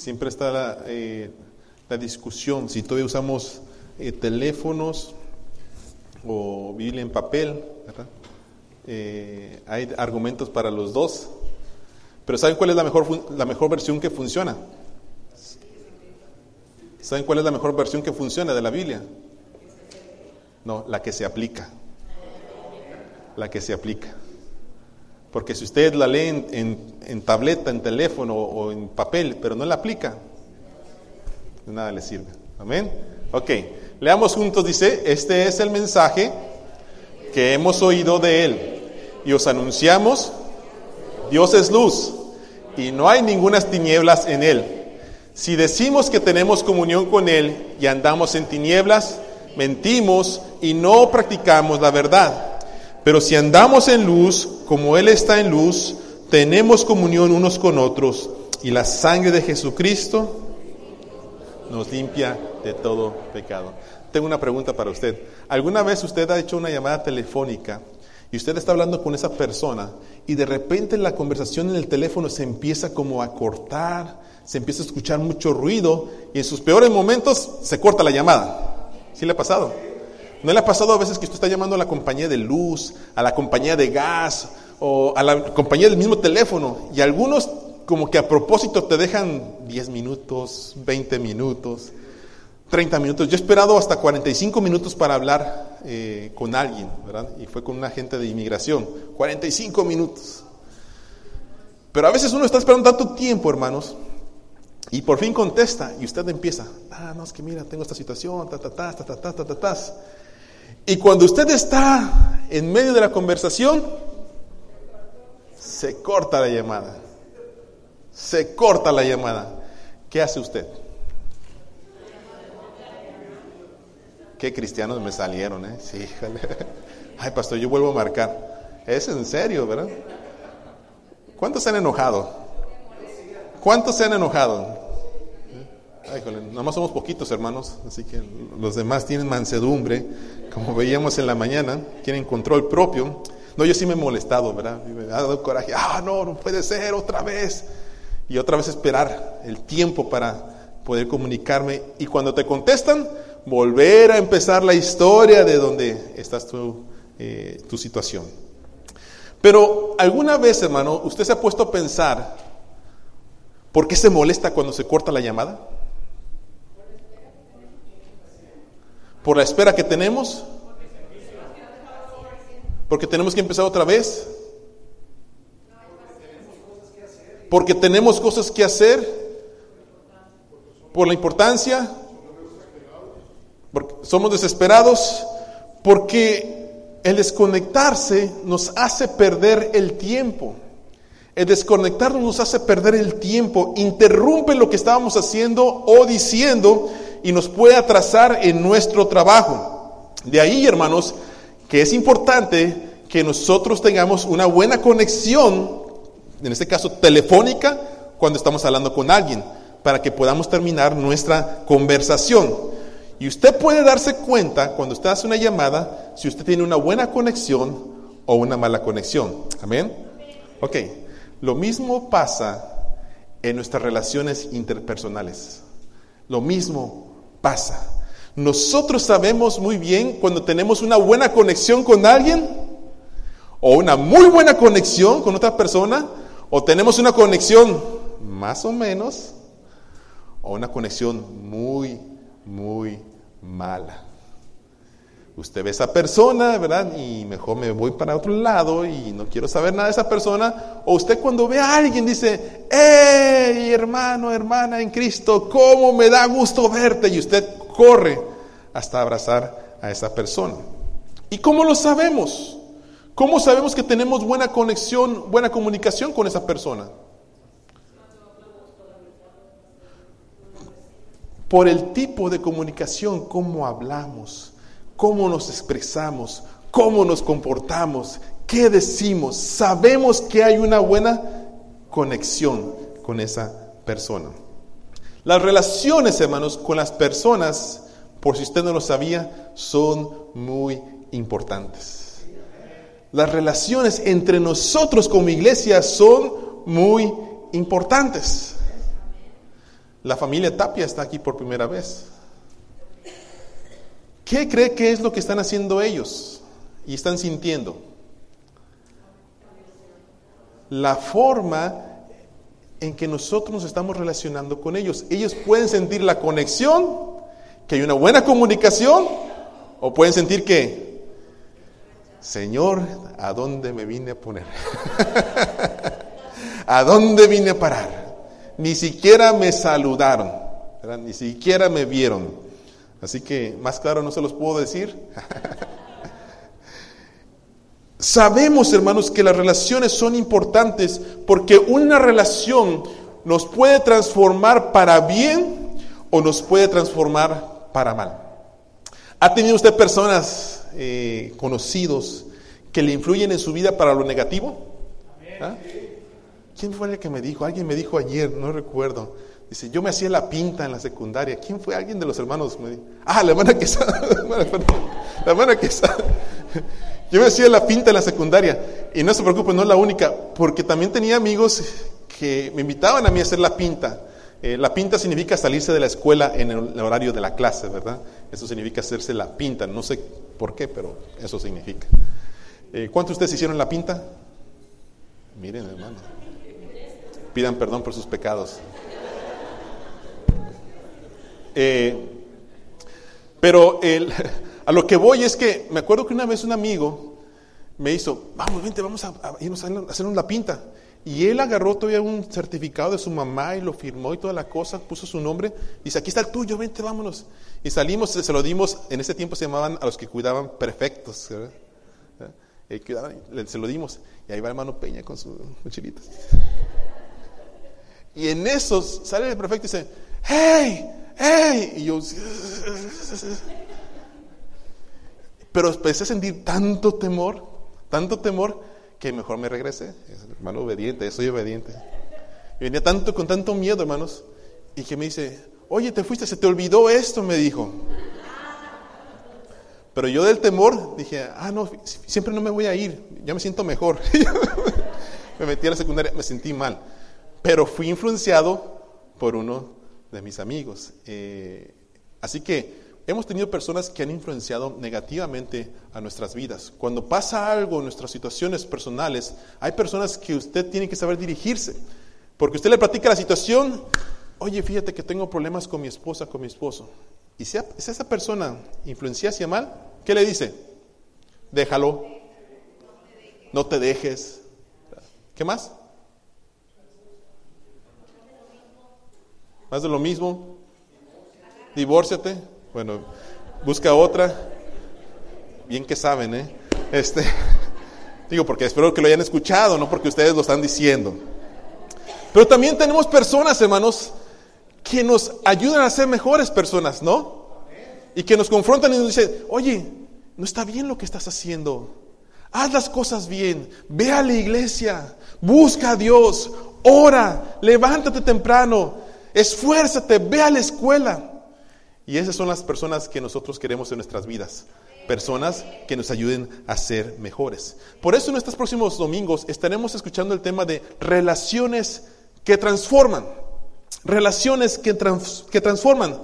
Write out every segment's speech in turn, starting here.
siempre está la, eh, la discusión si todavía usamos eh, teléfonos o Biblia en papel. Eh, hay argumentos para los dos, pero ¿saben cuál es la mejor, la mejor versión que funciona? ¿Saben cuál es la mejor versión que funciona de la Biblia? No, la que se aplica. La que se aplica. Porque si usted la lee en, tableta, en teléfono o en papel, pero no la aplica, nada le sirve. Amén. Ok, leamos juntos, dice, este es el mensaje que hemos oído de él y os anunciamos, Dios es luz y no hay ninguna tinieblas en él. Si decimos que tenemos comunión con él y andamos en tinieblas, mentimos y no practicamos la verdad. Pero si andamos en luz, como Él está en luz, tenemos comunión unos con otros y la sangre de Jesucristo nos limpia de todo pecado. Tengo una pregunta para usted. ¿Alguna vez usted ha hecho una llamada telefónica y usted está hablando con esa persona y de repente la conversación en el teléfono se empieza como a cortar, se empieza a escuchar mucho ruido y en sus peores momentos se corta la llamada? ¿Sí le ha pasado? ¿No le ha pasado a veces que usted está llamando a la compañía de luz, a la compañía de gas o a la compañía del mismo teléfono y algunos como que a propósito te dejan 10 minutos, 20 minutos, 30 minutos? Yo he esperado hasta 45 minutos para hablar eh, con alguien, ¿verdad? Y fue con un agente de inmigración. 45 minutos. Pero a veces uno está esperando tanto tiempo, hermanos, y por fin contesta y usted empieza, ah, no, es que mira, tengo esta situación, ta, ta, ta, ta, ta, ta, ta, ta, ta. Y cuando usted está en medio de la conversación, se corta la llamada. Se corta la llamada. ¿Qué hace usted? Qué cristianos me salieron, ¿eh? Sí, Ay, pastor, yo vuelvo a marcar. Es en serio, ¿verdad? ¿Cuántos se han enojado? ¿Cuántos se han enojado? Ay, nada más somos poquitos hermanos, así que los demás tienen mansedumbre, como veíamos en la mañana, tienen control propio. No, yo sí me he molestado, ¿verdad? Me ha dado coraje, ah, no, no puede ser otra vez. Y otra vez esperar el tiempo para poder comunicarme. Y cuando te contestan, volver a empezar la historia de donde estás eh, tu situación. Pero alguna vez, hermano, usted se ha puesto a pensar, ¿por qué se molesta cuando se corta la llamada? Por la espera que tenemos, porque tenemos que empezar otra vez, porque tenemos cosas que hacer, por la importancia, porque somos desesperados, porque el desconectarse nos hace perder el tiempo. El desconectarnos nos hace perder el tiempo, interrumpe lo que estábamos haciendo o diciendo y nos puede atrasar en nuestro trabajo. De ahí, hermanos, que es importante que nosotros tengamos una buena conexión, en este caso telefónica, cuando estamos hablando con alguien, para que podamos terminar nuestra conversación. Y usted puede darse cuenta cuando usted hace una llamada si usted tiene una buena conexión o una mala conexión. Amén. Ok, lo mismo pasa en nuestras relaciones interpersonales. Lo mismo pasa. Nosotros sabemos muy bien cuando tenemos una buena conexión con alguien o una muy buena conexión con otra persona o tenemos una conexión más o menos o una conexión muy, muy mala. Usted ve a esa persona, ¿verdad? Y mejor me voy para otro lado y no quiero saber nada de esa persona. O usted cuando ve a alguien dice, ¡Hey, hermano, hermana en Cristo! ¿Cómo me da gusto verte? Y usted corre hasta abrazar a esa persona. ¿Y cómo lo sabemos? ¿Cómo sabemos que tenemos buena conexión, buena comunicación con esa persona? Por el tipo de comunicación, cómo hablamos cómo nos expresamos, cómo nos comportamos, qué decimos. Sabemos que hay una buena conexión con esa persona. Las relaciones, hermanos, con las personas, por si usted no lo sabía, son muy importantes. Las relaciones entre nosotros como iglesia son muy importantes. La familia Tapia está aquí por primera vez. ¿Qué cree que es lo que están haciendo ellos y están sintiendo? La forma en que nosotros nos estamos relacionando con ellos. Ellos pueden sentir la conexión, que hay una buena comunicación, o pueden sentir que, Señor, ¿a dónde me vine a poner? ¿A dónde vine a parar? Ni siquiera me saludaron, ni siquiera me vieron. Así que más claro no se los puedo decir. Sabemos, hermanos, que las relaciones son importantes porque una relación nos puede transformar para bien o nos puede transformar para mal. ¿Ha tenido usted personas eh, conocidos que le influyen en su vida para lo negativo? ¿Ah? ¿Quién fue el que me dijo? Alguien me dijo ayer, no recuerdo. Dice, yo me hacía la pinta en la secundaria. ¿Quién fue? Alguien de los hermanos me dijo. Ah, la hermana Quesada. La hermana Quesada. Yo me hacía la pinta en la secundaria y no se preocupe, no es la única, porque también tenía amigos que me invitaban a mí a hacer la pinta. Eh, la pinta significa salirse de la escuela en el horario de la clase, ¿verdad? Eso significa hacerse la pinta, no sé por qué, pero eso significa. Eh, ¿Cuántos de ustedes hicieron la pinta? Miren, hermano. Pidan perdón por sus pecados. Eh, pero el, a lo que voy es que me acuerdo que una vez un amigo me hizo, vamos, vente, vamos a, irnos a hacernos la pinta. Y él agarró todavía un certificado de su mamá y lo firmó y toda la cosa, puso su nombre. Dice, aquí está el tuyo, vente, vámonos. Y salimos, se lo dimos, en ese tiempo se llamaban a los que cuidaban perfectos. ¿Eh? se lo dimos. Y ahí va el hermano Peña con sus mochilitas. Y en eso sale el prefecto y dice, hey, hey. Y yo... Pero empecé a sentir tanto temor, tanto temor, que mejor me regresé. Hermano obediente, soy obediente. Y venía tanto, con tanto miedo, hermanos, y que me dice, oye, te fuiste, se te olvidó esto, me dijo. Pero yo del temor dije, ah, no, siempre no me voy a ir, ya me siento mejor. me metí a la secundaria, me sentí mal. Pero fui influenciado por uno de mis amigos. Eh, así que hemos tenido personas que han influenciado negativamente a nuestras vidas. Cuando pasa algo en nuestras situaciones personales, hay personas que usted tiene que saber dirigirse. Porque usted le platica la situación, oye, fíjate que tengo problemas con mi esposa, con mi esposo. Y si, esa persona influencia hacia mal, ¿qué le dice? Déjalo, no te dejes. ¿Qué más? Más de lo mismo. Divórciate. Bueno, busca otra. Bien que saben, ¿eh? Este, digo, porque espero que lo hayan escuchado, no porque ustedes lo están diciendo. Pero también tenemos personas, hermanos, que nos ayudan a ser mejores personas, ¿no? Y que nos confrontan y nos dicen, oye, no está bien lo que estás haciendo. Haz las cosas bien, ve a la iglesia, busca a Dios, ora, levántate temprano, esfuérzate, ve a la escuela. Y esas son las personas que nosotros queremos en nuestras vidas. Personas que nos ayuden a ser mejores. Por eso en estos próximos domingos estaremos escuchando el tema de relaciones que transforman. Relaciones que, que transforman.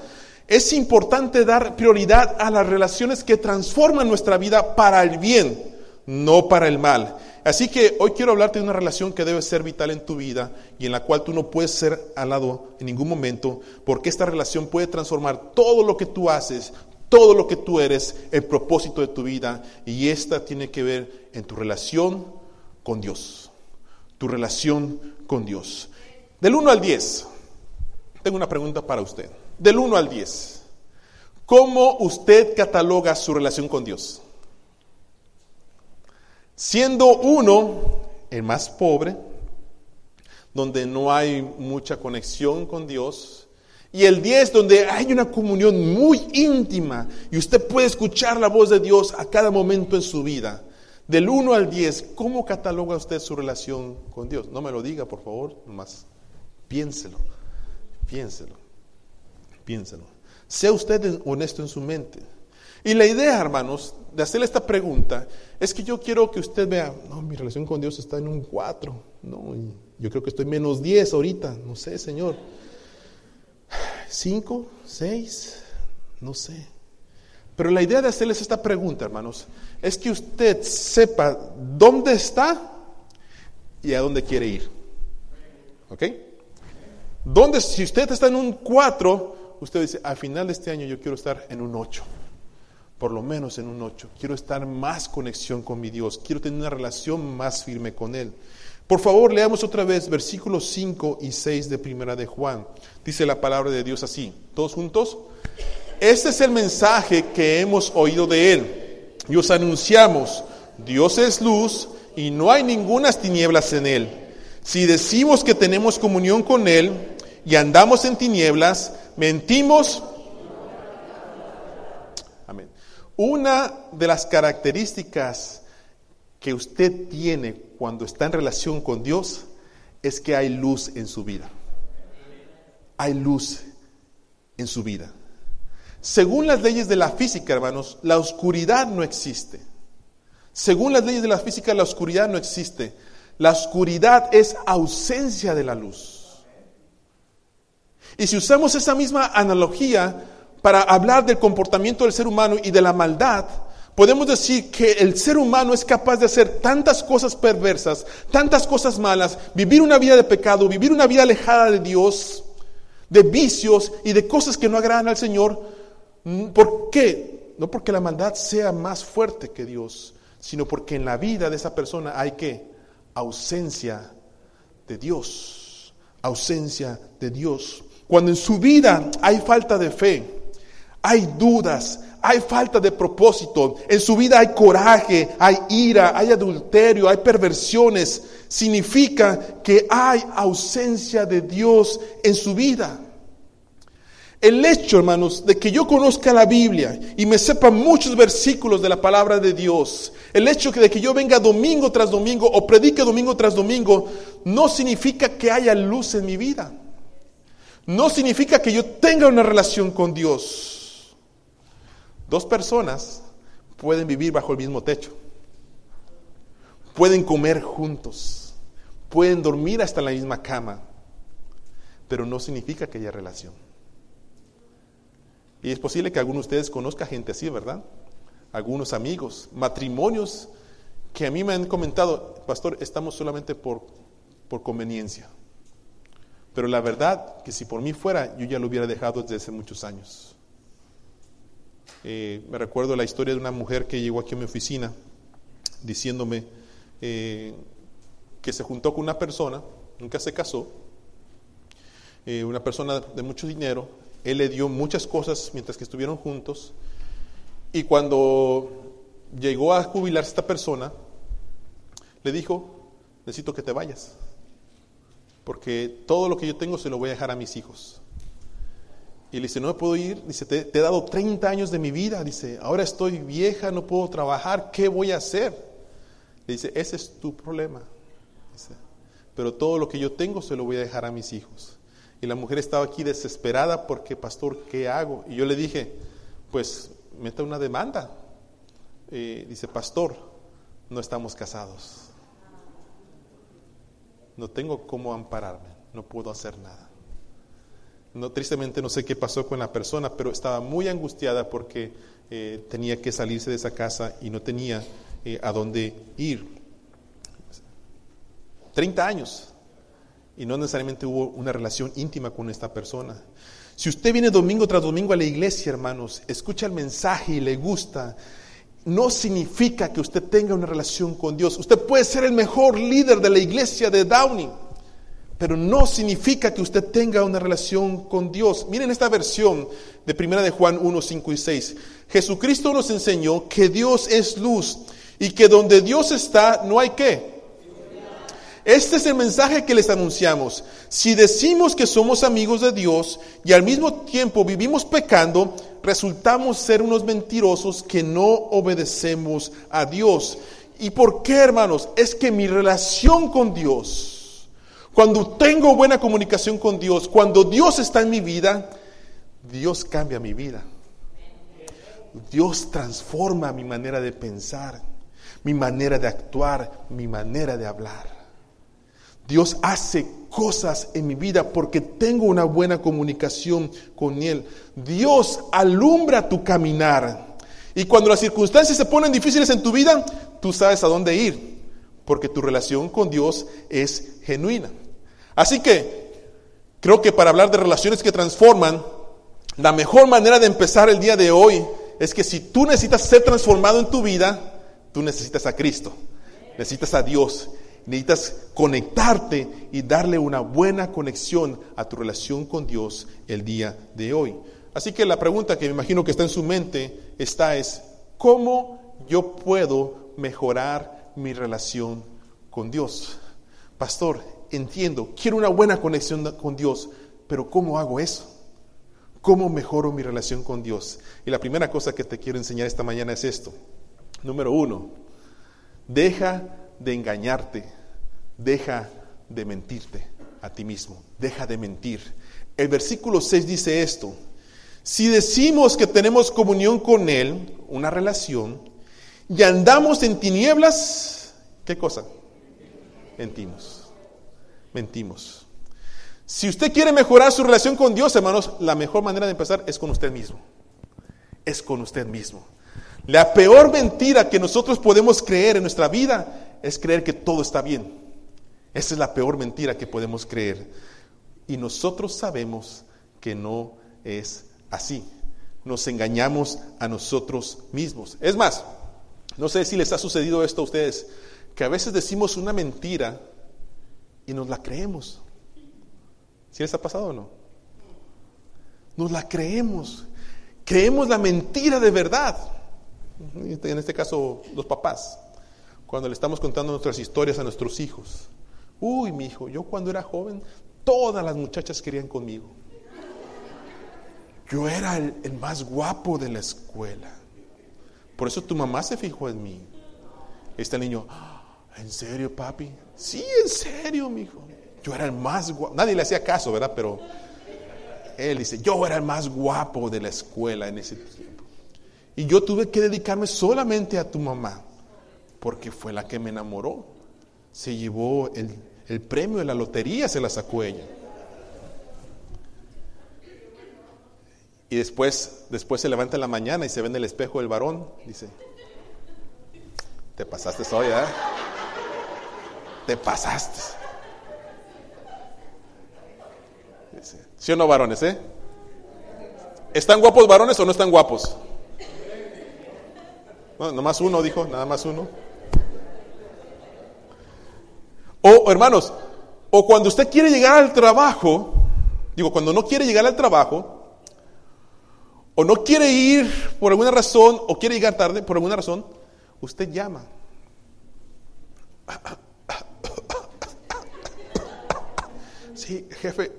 Es importante dar prioridad a las relaciones que transforman nuestra vida para el bien, no para el mal. Así que hoy quiero hablarte de una relación que debe ser vital en tu vida y en la cual tú no puedes ser al lado en ningún momento, porque esta relación puede transformar todo lo que tú haces, todo lo que tú eres, el propósito de tu vida, y esta tiene que ver en tu relación con Dios. Tu relación con Dios. Del 1 al 10, tengo una pregunta para usted. Del 1 al 10, ¿cómo usted cataloga su relación con Dios? Siendo uno el más pobre, donde no hay mucha conexión con Dios, y el 10 donde hay una comunión muy íntima y usted puede escuchar la voz de Dios a cada momento en su vida. Del 1 al 10, ¿cómo cataloga usted su relación con Dios? No me lo diga, por favor, nomás piénselo, piénselo, piénselo. Sea usted honesto en su mente. Y la idea, hermanos, de hacerle esta pregunta es que yo quiero que usted vea, no, mi relación con Dios está en un 4, no, yo creo que estoy menos 10 ahorita, no sé, Señor. cinco, seis, no sé. Pero la idea de hacerles esta pregunta, hermanos, es que usted sepa dónde está y a dónde quiere ir. ¿Ok? ¿Dónde, si usted está en un 4, usted dice, al final de este año yo quiero estar en un 8. Por lo menos en un 8. Quiero estar más conexión con mi Dios. Quiero tener una relación más firme con Él. Por favor, leamos otra vez versículos 5 y 6 de Primera de Juan. Dice la palabra de Dios así. ¿Todos juntos? Este es el mensaje que hemos oído de Él. Y os anunciamos, Dios es luz y no hay ninguna tinieblas en Él. Si decimos que tenemos comunión con Él y andamos en tinieblas, mentimos. Amén. Una de las características que usted tiene cuando está en relación con Dios es que hay luz en su vida. Hay luz en su vida. Según las leyes de la física, hermanos, la oscuridad no existe. Según las leyes de la física, la oscuridad no existe. La oscuridad es ausencia de la luz. Y si usamos esa misma analogía para hablar del comportamiento del ser humano y de la maldad, podemos decir que el ser humano es capaz de hacer tantas cosas perversas, tantas cosas malas, vivir una vida de pecado, vivir una vida alejada de Dios, de vicios y de cosas que no agradan al Señor. ¿Por qué? No porque la maldad sea más fuerte que Dios, sino porque en la vida de esa persona hay que ausencia de Dios, ausencia de Dios. Cuando en su vida hay falta de fe, hay dudas, hay falta de propósito, en su vida hay coraje, hay ira, hay adulterio, hay perversiones, significa que hay ausencia de Dios en su vida. El hecho, hermanos, de que yo conozca la Biblia y me sepa muchos versículos de la palabra de Dios, el hecho de que yo venga domingo tras domingo o predique domingo tras domingo, no significa que haya luz en mi vida. No significa que yo tenga una relación con Dios. Dos personas pueden vivir bajo el mismo techo, pueden comer juntos, pueden dormir hasta en la misma cama, pero no significa que haya relación. Y es posible que alguno de ustedes conozca gente así, ¿verdad? Algunos amigos, matrimonios que a mí me han comentado, pastor, estamos solamente por, por conveniencia. Pero la verdad que si por mí fuera, yo ya lo hubiera dejado desde hace muchos años. Eh, me recuerdo la historia de una mujer que llegó aquí a mi oficina diciéndome eh, que se juntó con una persona, nunca se casó, eh, una persona de mucho dinero, él le dio muchas cosas mientras que estuvieron juntos, y cuando llegó a jubilarse esta persona, le dijo, necesito que te vayas, porque todo lo que yo tengo se lo voy a dejar a mis hijos. Y le dice, no puedo ir. Dice, te, he dado 30 años de mi vida. Dice, ahora estoy vieja, no puedo trabajar. ¿Qué voy a hacer? Le dice, ese es tu problema. Dice, pero todo lo que yo tengo se lo voy a dejar a mis hijos. Y la mujer estaba aquí desesperada porque, pastor, ¿qué hago? Y yo le dije, pues meta una demanda. dice, pastor, no estamos casados. No tengo cómo ampararme, no puedo hacer nada. No, tristemente no sé qué pasó con la persona, pero estaba muy angustiada porque eh, tenía que salirse de esa casa y no tenía eh, a dónde ir. 30 años y no necesariamente hubo una relación íntima con esta persona. Si usted viene domingo tras domingo a la iglesia, hermanos, escucha el mensaje y le gusta, no significa que usted tenga una relación con Dios. Usted puede ser el mejor líder de la iglesia de Downing pero no significa que usted tenga una relación con Dios. Miren esta versión de Primera de Juan 1, 5 y 6. Jesucristo nos enseñó que Dios es luz y que donde Dios está no hay qué. Este es el mensaje que les anunciamos. Si decimos que somos amigos de Dios y al mismo tiempo vivimos pecando, resultamos ser unos mentirosos que no obedecemos a Dios. ¿Y por qué, hermanos? Es que mi relación con Dios cuando tengo buena comunicación con Dios, cuando Dios está en mi vida, Dios cambia mi vida. Dios transforma mi manera de pensar, mi manera de actuar, mi manera de hablar. Dios hace cosas en mi vida porque tengo una buena comunicación con Él. Dios alumbra tu caminar. Y cuando las circunstancias se ponen difíciles en tu vida, tú sabes a dónde ir, porque tu relación con Dios es genuina. Así que creo que para hablar de relaciones que transforman, la mejor manera de empezar el día de hoy es que si tú necesitas ser transformado en tu vida, tú necesitas a Cristo, necesitas a Dios, necesitas conectarte y darle una buena conexión a tu relación con Dios el día de hoy. Así que la pregunta que me imagino que está en su mente está es, ¿cómo yo puedo mejorar mi relación con Dios? Pastor, entiendo, quiero una buena conexión con Dios, pero ¿cómo hago eso? ¿Cómo mejoro mi relación con Dios? Y la primera cosa que te quiero enseñar esta mañana es esto. Número uno, deja de engañarte, deja de mentirte a ti mismo, deja de mentir. El versículo 6 dice esto, si decimos que tenemos comunión con Él, una relación, y andamos en tinieblas, ¿qué cosa? Mentimos, mentimos. Si usted quiere mejorar su relación con Dios, hermanos, la mejor manera de empezar es con usted mismo. Es con usted mismo. La peor mentira que nosotros podemos creer en nuestra vida es creer que todo está bien. Esa es la peor mentira que podemos creer. Y nosotros sabemos que no es así. Nos engañamos a nosotros mismos. Es más, no sé si les ha sucedido esto a ustedes, que a veces decimos una mentira y nos la creemos. ¿Sí les ha pasado o no? Nos la creemos. Creemos la mentira de verdad. En este caso, los papás. Cuando le estamos contando nuestras historias a nuestros hijos. Uy, mi hijo, yo cuando era joven, todas las muchachas querían conmigo. Yo era el, más guapo de la escuela. Por eso tu mamá se fijó en mí. Este niño, ¿en serio, papi? Sí, en serio, mi hijo. Yo era el más guapo. Nadie le hacía caso, ¿verdad? Pero él dice, yo era el más guapo de la escuela en ese tiempo. Y yo tuve que dedicarme solamente a tu mamá, porque fue la que me enamoró. Se llevó el, el premio de la lotería, se la sacó ella. Y después, después se levanta en la mañana y se ve en el espejo el varón. Dice, te pasaste hoy, ¿eh? Te pasaste. ¿Sí o no varones, eh? ¿Están guapos varones o no están guapos? No, nomás uno dijo, nada más uno. O hermanos, o cuando usted quiere llegar al trabajo, digo, cuando no quiere llegar al trabajo, o no quiere ir por alguna razón, o quiere llegar tarde por alguna razón, usted llama. Sí, jefe.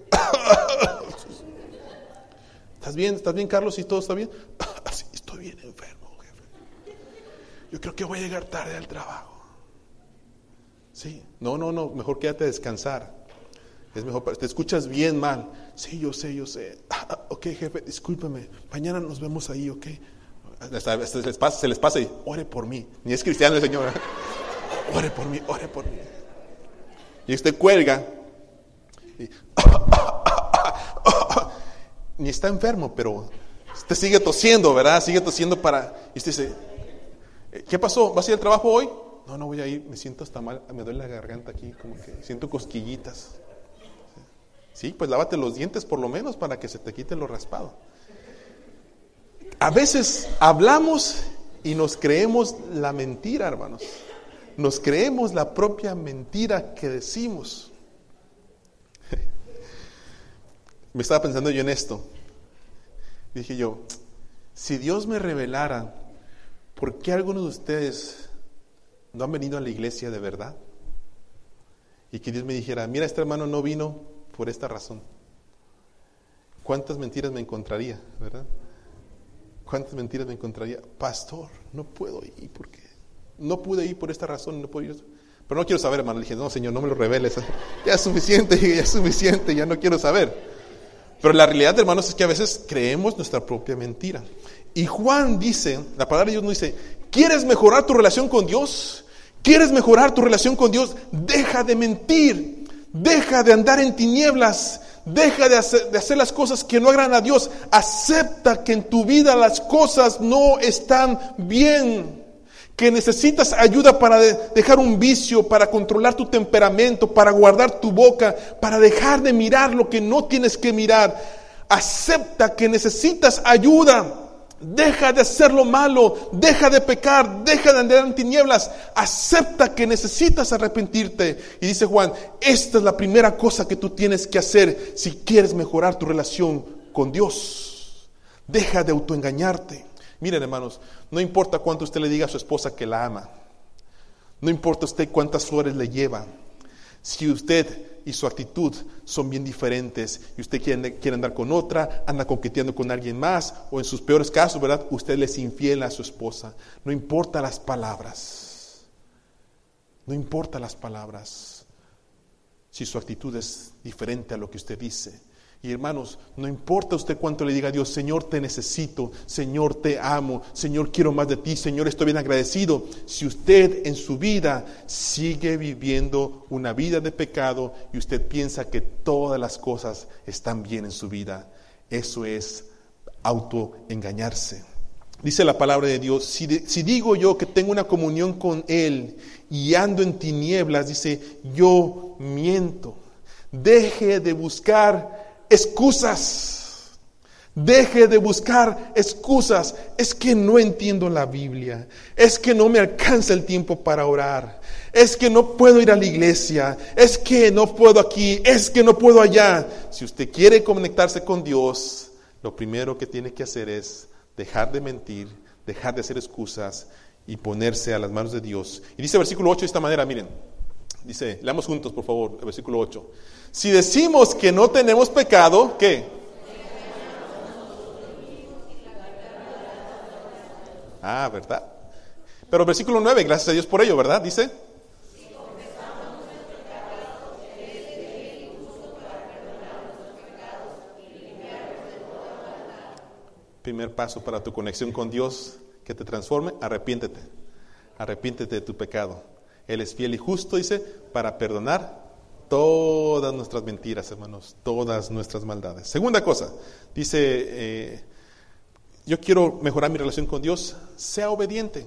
¿Estás bien? ¿Estás bien, Carlos? ¿Y todo está bien? Sí, estoy bien enfermo, jefe. Yo creo que voy a llegar tarde al trabajo. Sí, no, no, no, mejor quédate a descansar. Es mejor, te escuchas bien mal. Sí, yo sé, yo sé. Ah, ok, jefe, discúlpeme. Mañana nos vemos ahí, ok. Se les pasa, se les pasa y ore por mí. Ni es cristiano el Señor. Ore por mí, ore por mí. Y usted cuelga ni está enfermo, pero usted sigue tosiendo, ¿verdad? Sigue tosiendo para... Y usted dice, eh, ¿qué pasó? ¿Vas a ir al trabajo hoy? No, no voy a ir, me siento hasta mal, me duele la garganta aquí, como que siento cosquillitas. Sí, pues lávate los dientes por lo menos para que se te quite lo raspado. A veces hablamos y nos creemos la mentira, hermanos. Nos creemos la propia mentira que decimos. Me estaba pensando yo en esto. Dije yo, si Dios me revelara por qué algunos de ustedes no han venido a la iglesia de verdad, y que Dios me dijera, mira, este hermano no vino por esta razón, ¿cuántas mentiras me encontraría, verdad? ¿Cuántas mentiras me encontraría? Pastor, no puedo ir porque no pude ir por esta razón, no puedo ir. Pero no quiero saber, hermano. Le dije, no, Señor, no me lo reveles. Ya es suficiente, ya es suficiente, ya no quiero saber. Pero la realidad, hermanos, es que a veces creemos nuestra propia mentira. Y Juan dice, la palabra de Dios nos dice, ¿quieres mejorar tu relación con Dios? ¿Quieres mejorar tu relación con Dios? Deja de mentir. Deja de andar en tinieblas. Deja de hacer, las cosas que no agradan a Dios. Acepta que en tu vida las cosas no están bien. Que necesitas ayuda para dejar un vicio, para controlar tu temperamento, para guardar tu boca, para dejar de mirar lo que no tienes que mirar. Acepta que necesitas ayuda. Deja de hacer lo malo, deja de pecar, deja de andar en tinieblas, acepta que necesitas arrepentirte. Y dice Juan, esta es la primera cosa que tú tienes que hacer si quieres mejorar tu relación con Dios. Deja de autoengañarte. Miren hermanos, no importa cuánto usted le diga a su esposa que la ama, no importa usted cuántas horas le lleva, si usted y su actitud son bien diferentes y usted quiere, quiere, andar con otra, anda coqueteando con alguien más o en sus peores casos, ¿verdad? Usted le es infiel a su esposa. No importa las palabras. No importa las palabras. Si su actitud es diferente a lo que usted dice. Y hermanos, no importa usted cuánto le diga a Dios, Señor, te necesito, Señor, te amo, Señor, quiero más de ti, Señor, estoy bien agradecido. Si usted en su vida sigue viviendo una vida de pecado y usted piensa que todas las cosas están bien en su vida, eso es autoengañarse. Dice la palabra de Dios, si, si digo yo que tengo una comunión con Él y ando en tinieblas, dice, yo miento. Deje de buscar excusas. Deje de buscar excusas. Es que no entiendo la Biblia. Es que no me alcanza el tiempo para orar. Es que no puedo ir a la iglesia. Es que no puedo aquí. Es que no puedo allá. Si usted quiere conectarse con Dios, lo primero que tiene que hacer es dejar de mentir, dejar de hacer excusas y ponerse a las manos de Dios. Y dice el versículo 8 de esta manera, miren. Dice, leamos juntos, por favor, el versículo 8. Si decimos que no tenemos pecado, ¿qué? Ah, ¿verdad? Pero el versículo 9, gracias a Dios por ello, ¿verdad? Dice. Primer paso para tu conexión con Dios que te transforme, arrepiéntete. Arrepiéntete de tu pecado. Él es fiel y justo, dice, para perdonar todas nuestras mentiras, hermanos, todas nuestras maldades. Segunda cosa, dice, eh, yo quiero mejorar mi relación con Dios, sea obediente,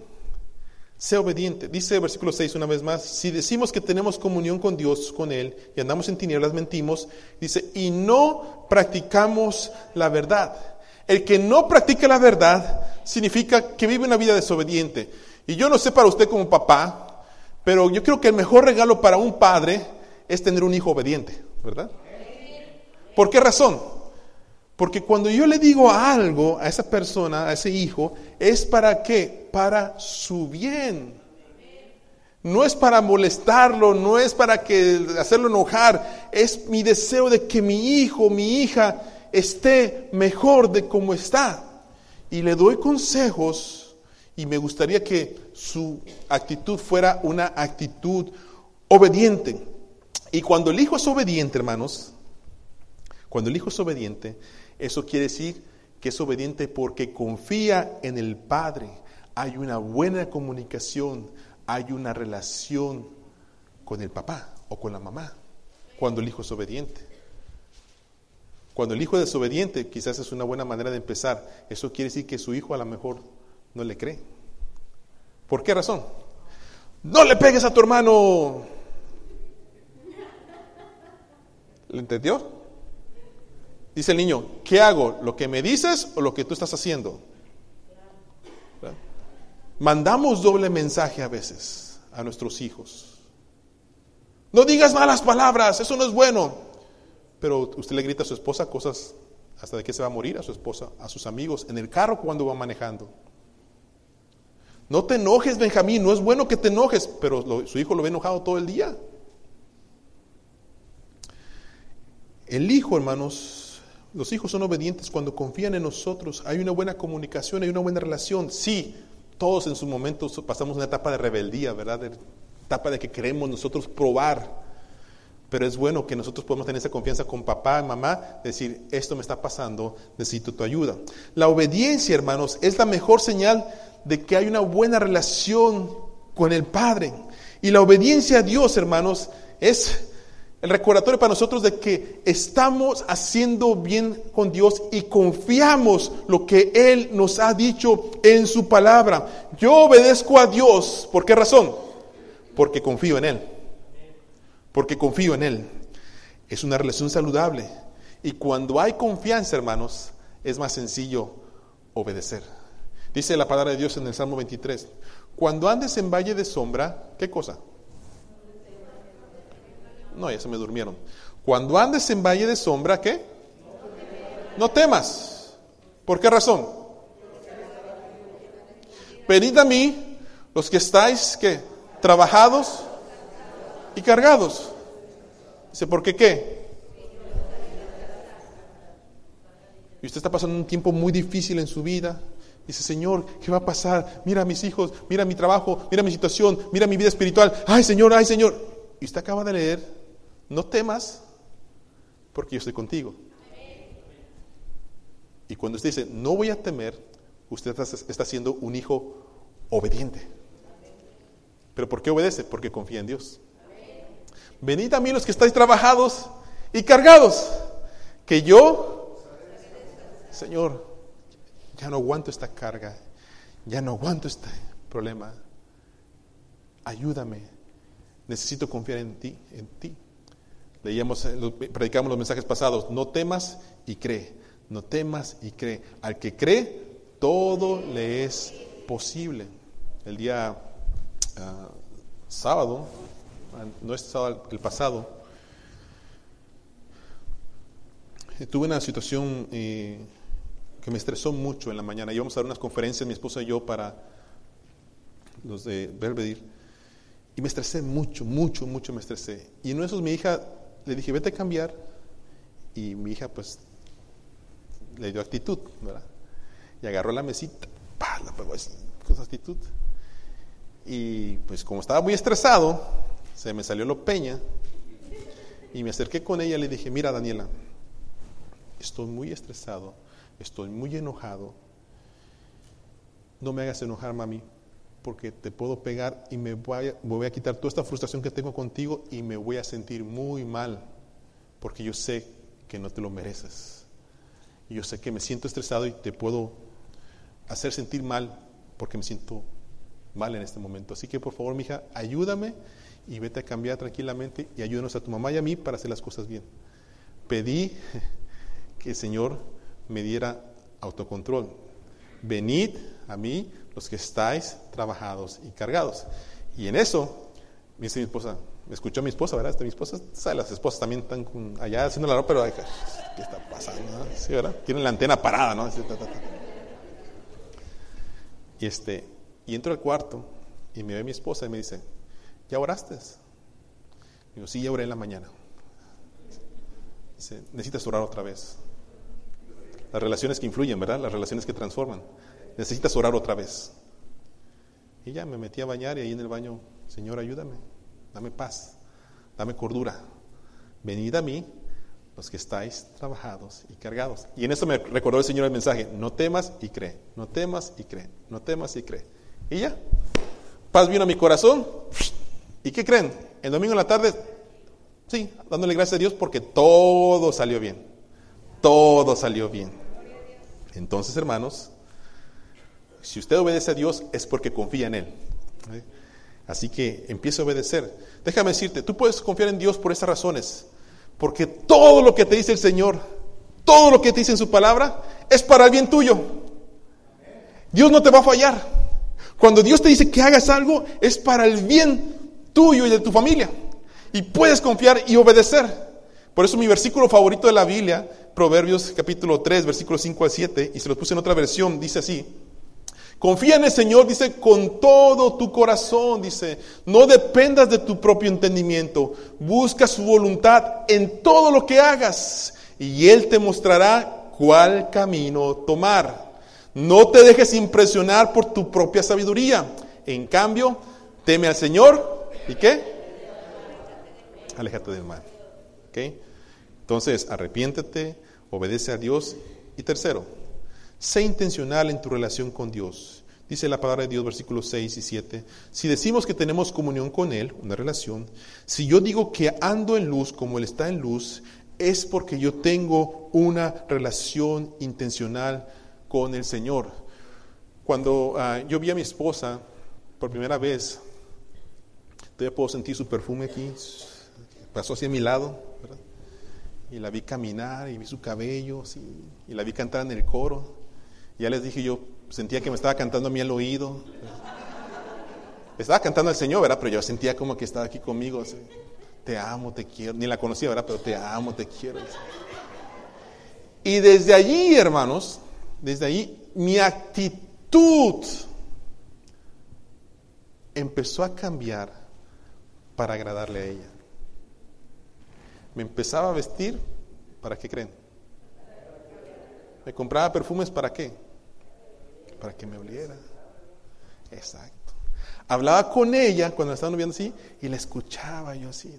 sea obediente. Dice el versículo 6 una vez más, si decimos que tenemos comunión con Dios, con Él, y andamos en tinieblas, mentimos, dice, y no practicamos la verdad. El que no practica la verdad significa que vive una vida desobediente. Y yo no sé para usted como papá, pero yo creo que el mejor regalo para un padre es tener un hijo obediente, ¿verdad? ¿Por qué razón? Porque cuando yo le digo algo a esa persona, a ese hijo, es para qué? Para su bien. No es para molestarlo, no es para que hacerlo enojar, es mi deseo de que mi hijo, mi hija esté mejor de como está. Y le doy consejos y me gustaría que su actitud fuera una actitud obediente. Y cuando el hijo es obediente, hermanos, cuando el hijo es obediente, eso quiere decir que es obediente porque confía en el Padre. Hay una buena comunicación, hay una relación con el papá o con la mamá, cuando el hijo es obediente. Cuando el hijo es desobediente, quizás es una buena manera de empezar. Eso quiere decir que su hijo a lo mejor no le cree. ¿Por qué razón? No le pegues a tu hermano. ¿Lo entendió? Dice el niño, ¿qué hago? ¿Lo que me dices o lo que tú estás haciendo? Mandamos doble mensaje a veces a nuestros hijos. No digas malas palabras, eso no es bueno. Pero usted le grita a su esposa cosas hasta de que se va a morir a su esposa, a sus amigos, en el carro cuando va manejando. No te enojes, Benjamín, no es bueno que te enojes, pero su hijo lo ve enojado todo el día. El hijo, hermanos, los hijos son obedientes cuando confían en nosotros. Hay una buena comunicación, hay una buena relación. Sí, todos en su momento pasamos una etapa de rebeldía, ¿verdad? Etapa de que queremos nosotros probar. Pero es bueno que nosotros podamos tener esa confianza con papá mamá, decir, esto me está pasando, necesito tu ayuda. La obediencia, hermanos, es la mejor señal de que hay una buena relación con el Padre. Y la obediencia a Dios, hermanos, es El recordatorio para nosotros de que estamos haciendo bien con Dios y confiamos lo que Él nos ha dicho en su palabra. Yo obedezco a Dios. ¿Por qué razón? Porque confío en Él. Porque confío en Él. Es una relación saludable. Y cuando hay confianza, hermanos, es más sencillo obedecer. Dice la palabra de Dios en el Salmo 23. Cuando andes en valle de sombra, ¿qué cosa? No, ya se me durmieron. Cuando andes en valle de sombra, ¿qué? No temas. ¿Por qué razón? Venid a mí los que estáis, ¿qué? Trabajados y cargados. Dice, ¿por qué qué? Y usted está pasando un tiempo muy difícil en su vida. Dice, Señor, ¿qué va a pasar? Mira a mis hijos, mira mi trabajo, mira mi situación, mira mi vida espiritual. Ay, Señor, ay, Señor. Y usted acaba de leer no temas, porque yo estoy contigo. Y cuando usted dice, no voy a temer, usted está, siendo un hijo obediente. ¿Pero por qué obedece? Porque confía en Dios. Venid a mí los que estáis trabajados y cargados, que yo, Señor, ya no aguanto esta carga, ya no aguanto este problema. Ayúdame, necesito confiar en ti, en ti. Leíamos, eh, predicamos los mensajes pasados, no temas y cree, no temas y cree. Al que cree, todo le es posible. El día ah, sábado, ah, no es sábado, el pasado, tuve una situación eh, me estresó mucho en la mañana. Íbamos a dar unas conferencias, mi esposa y yo, para los de Belvedere. Y me estresé mucho, mucho, mucho me estresé. Y en uno de esos mi hija le dije, vete a cambiar. Y mi hija, pues, le dio actitud, ¿verdad? Y agarró la mesita, ¡pah! la pegó así, con actitud. Y pues, como estaba muy estresado, se me salió lo peña. Y me acerqué con ella y le dije, mira, Daniela, estoy muy estresado, estoy muy enojado. No me hagas enojar, mami, porque te puedo pegar y me voy, a, quitar toda esta frustración que tengo contigo y me voy a sentir muy mal, porque yo sé que no te lo mereces. Yo sé que me siento estresado y te puedo hacer sentir mal porque me siento mal en este momento. Así que por favor, mija, ayúdame y vete a cambiar tranquilamente y ayúdanos a tu mamá y a mí para hacer las cosas bien. Pedí que el Señor me diera autocontrol. Venid a mí los que estáis trabajados y cargados. Y en eso, me dice mi esposa, me escuchó mi esposa, ¿verdad? Este, mi esposa, ¿sabe? las esposas también están allá haciendo la ropa, pero ¿qué está pasando? Sí, ¿verdad? Tienen la antena parada, ¿no? Y, este, y entro al cuarto y me ve mi esposa y me dice, ¿ya oraste? Digo, sí, ya oré en la mañana. Dice, necesitas orar otra vez. Las relaciones que influyen, ¿verdad? Las relaciones que transforman necesitas orar otra vez. Y ya me metí a bañar y ahí en el baño, Señor, ayúdame, dame paz, dame cordura. Venid a mí los que estáis trabajados y cargados. Y en eso me recordó el Señor el mensaje, no temas y cree, no temas y cree, no temas y cree. Y ya, paz vino a mi corazón. ¿Y qué creen? El domingo en la tarde, sí, dándole gracias a Dios porque todo salió bien. Todo salió bien. Entonces, hermanos, si usted obedece a Dios es porque confía en Él. ¿eh? Así que empiece a obedecer. Déjame decirte, tú puedes confiar en Dios por esas razones. Porque todo lo que te dice el Señor, todo lo que te dice en su palabra, es para el bien tuyo. Dios no te va a fallar. Cuando Dios te dice que hagas algo, es para el bien tuyo y de tu familia. Y puedes confiar y obedecer. Por eso mi versículo favorito de la Biblia, Proverbios capítulo 3, versículos 5 al 7, y se los puse en otra versión, dice así, Confía en el Señor, dice, con todo tu corazón, dice, no dependas de tu propio entendimiento, busca su voluntad en todo lo que hagas y Él te mostrará cuál camino tomar. No te dejes impresionar por tu propia sabiduría, en cambio, teme al Señor y qué? Aléjate del mal. Entonces, arrepiéntete, obedece a Dios y tercero, Sé intencional en tu relación con Dios. Dice la palabra de Dios, versículos 6 y 7. Si decimos que tenemos comunión con Él, una relación, si yo digo que ando en luz como Él está en luz, es porque yo tengo una relación intencional con el Señor. Cuando ah, yo vi a mi esposa por primera vez, todavía puedo sentir su perfume aquí, pasó hacia mi lado, y la vi caminar y vi su cabello, y la vi cantar en el coro. Ya les dije yo, sentía que me estaba cantando a mí al oído. Estaba cantando al Señor, ¿verdad? Pero yo sentía como que estaba aquí conmigo. Te amo, te quiero. Ni la conocía, ¿verdad? Pero te amo, te quiero. Y desde allí, hermanos, desde allí, mi actitud empezó a cambiar para agradarle a ella. Me empezaba a vestir, ¿para qué creen? Me compraba perfumes, ¿para qué? para que me oliera. Exacto. Hablaba con ella cuando estaban viendo así y la escuchaba yo así.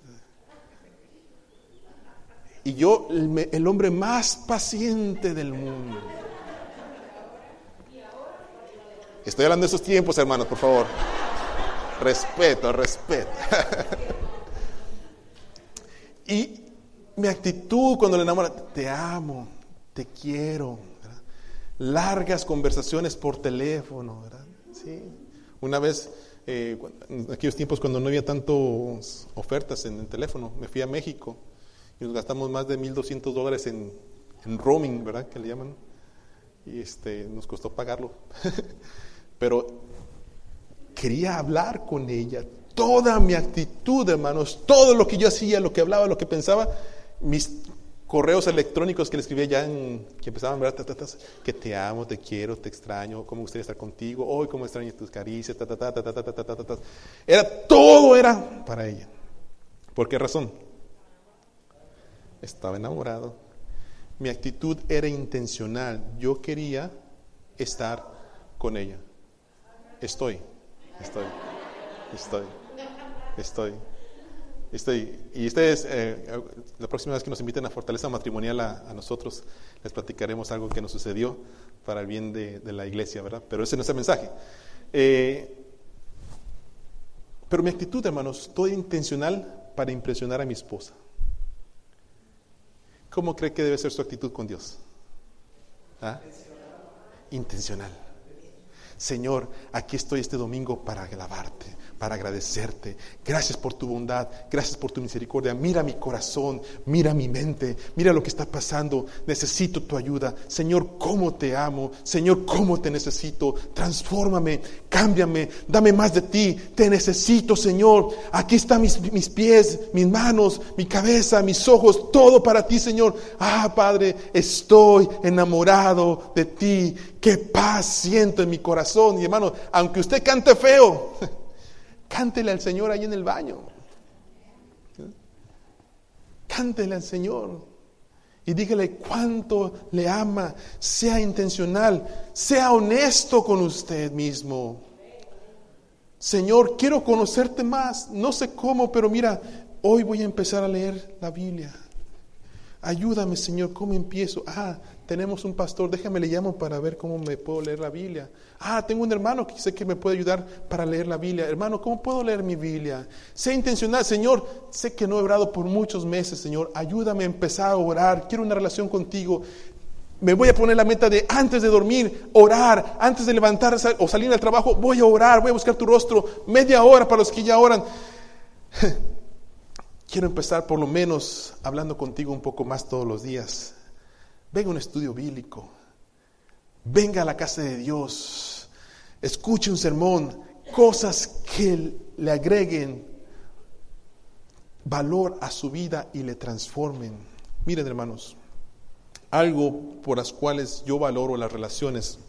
Y yo, el, el hombre más paciente del mundo. Estoy hablando de esos tiempos, hermanos, por favor. Respeto, respeto. y mi actitud cuando le enamora, te amo, te quiero, largas conversaciones por teléfono, ¿verdad? Sí. Una vez, eh, en aquellos tiempos cuando no había tantas ofertas en el teléfono, me fui a México y nos gastamos más de 1.200 dólares en, en roaming, ¿verdad? Que le llaman. Y este, nos costó pagarlo. Pero quería hablar con ella. Toda mi actitud, hermanos, todo lo que yo hacía, lo que hablaba, lo que pensaba, mis correos electrónicos que le escribía ya en, que empezaban, ¿verdad? que te amo, te quiero, te extraño, cómo gustaría estar contigo, hoy cómo extraño tus caricias, Era, todo era para ella. ¿Por qué razón? Estaba enamorado. Mi actitud era intencional. Yo quería estar con ella. Estoy, estoy, estoy, estoy. Este, y ustedes, eh, la próxima vez que nos inviten a Fortaleza Matrimonial a, nosotros, les platicaremos algo que nos sucedió para el bien de, la iglesia, ¿verdad? Pero ese no es el mensaje. Eh, pero mi actitud, hermanos, todo intencional para impresionar a mi esposa. ¿Cómo cree que debe ser su actitud con Dios? ¿Ah? Intencional. Señor, aquí estoy este domingo para alabarte para agradecerte. Gracias por tu bondad, gracias por tu misericordia. Mira mi corazón, mira mi mente, mira lo que está pasando. Necesito tu ayuda. Señor, cómo te amo. Señor, cómo te necesito. Transfórmame, cámbiame, dame más de ti. Te necesito, Señor. Aquí están mis, mis pies, mis manos, mi cabeza, mis ojos, todo para ti, Señor. Ah, Padre, estoy enamorado de ti. Qué paz siento en mi corazón. Y hermano, aunque usted cante feo, Cántele al Señor ahí en el baño. Cántele al Señor. Y dígale cuánto le ama. Sea intencional. Sea honesto con usted mismo. Señor, quiero conocerte más. No sé cómo, pero mira, hoy voy a empezar a leer la Biblia. Ayúdame, Señor, ¿cómo empiezo? Ah, tenemos un pastor, déjame le llamo para ver cómo me puedo leer la Biblia. Ah, tengo un hermano que sé que me puede ayudar para leer la Biblia. Hermano, ¿cómo puedo leer mi Biblia? Sé intencional, Señor. Sé que no he orado por muchos meses, Señor. Ayúdame a empezar a orar. Quiero una relación contigo. Me voy a poner la meta de antes de dormir, orar, antes de levantar o salir al trabajo, voy a orar, voy a buscar tu rostro, media hora para los que ya oran. Quiero empezar por lo menos hablando contigo un poco más todos los días. Venga a un estudio bíblico. Venga a la casa de Dios. Escuche un sermón. Cosas que le agreguen valor a su vida y le transformen. Miren, hermanos, algo por las cuales yo valoro las relaciones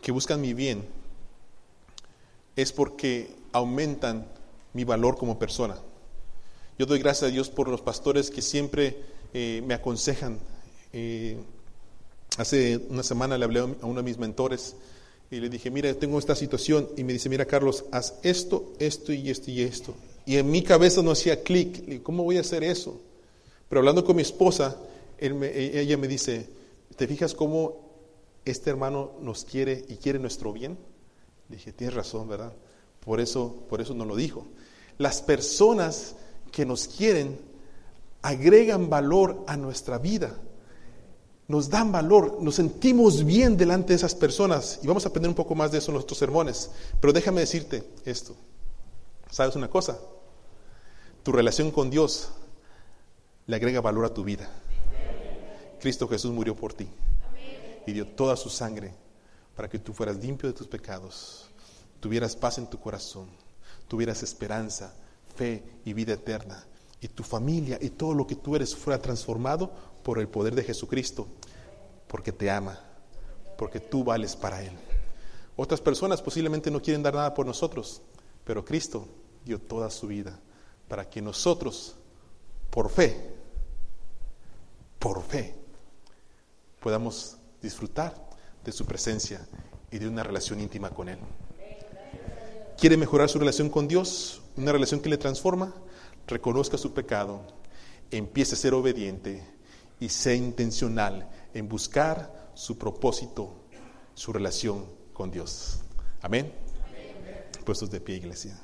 que buscan mi bien es porque aumentan mi valor como persona. Yo doy gracias a Dios por los pastores que siempre eh, me aconsejan, eh, hace una semana le hablé a uno de mis mentores y le dije, mira, tengo esta situación. Y me dice, mira, Carlos, haz esto, esto y esto y esto. Y en mi cabeza no hacía clic. ¿Cómo voy a hacer eso? Pero hablando con mi esposa, e, ella me dice, ¿te fijas cómo este hermano nos quiere y quiere nuestro bien. Dije, tienes razón, ¿verdad? Por eso, por eso nos lo dijo. Las personas que nos quieren agregan valor a nuestra vida. Nos dan valor, nos sentimos bien delante de esas personas y vamos a aprender un poco más de eso en nuestros sermones. Pero déjame decirte esto. ¿Sabes una cosa? Tu relación con Dios le agrega valor a tu vida. Cristo Jesús murió por ti y dio toda su sangre para que tú fueras limpio de tus pecados, tuvieras paz en tu corazón, tuvieras esperanza, fe y vida eterna, y tu familia y todo lo que tú eres fuera transformado por el poder de Jesucristo, porque te ama, porque tú vales para Él. Otras personas posiblemente no quieren dar nada por nosotros, pero Cristo dio toda su vida para que nosotros, por fe, por fe, podamos disfrutar de su presencia y de una relación íntima con Él. ¿Quiere mejorar su relación con Dios? ¿Una relación que le transforma? Reconozca su pecado, empiece a ser obediente y sea intencional en buscar su propósito, su relación con Dios. Amén. Puestos de pie, iglesia.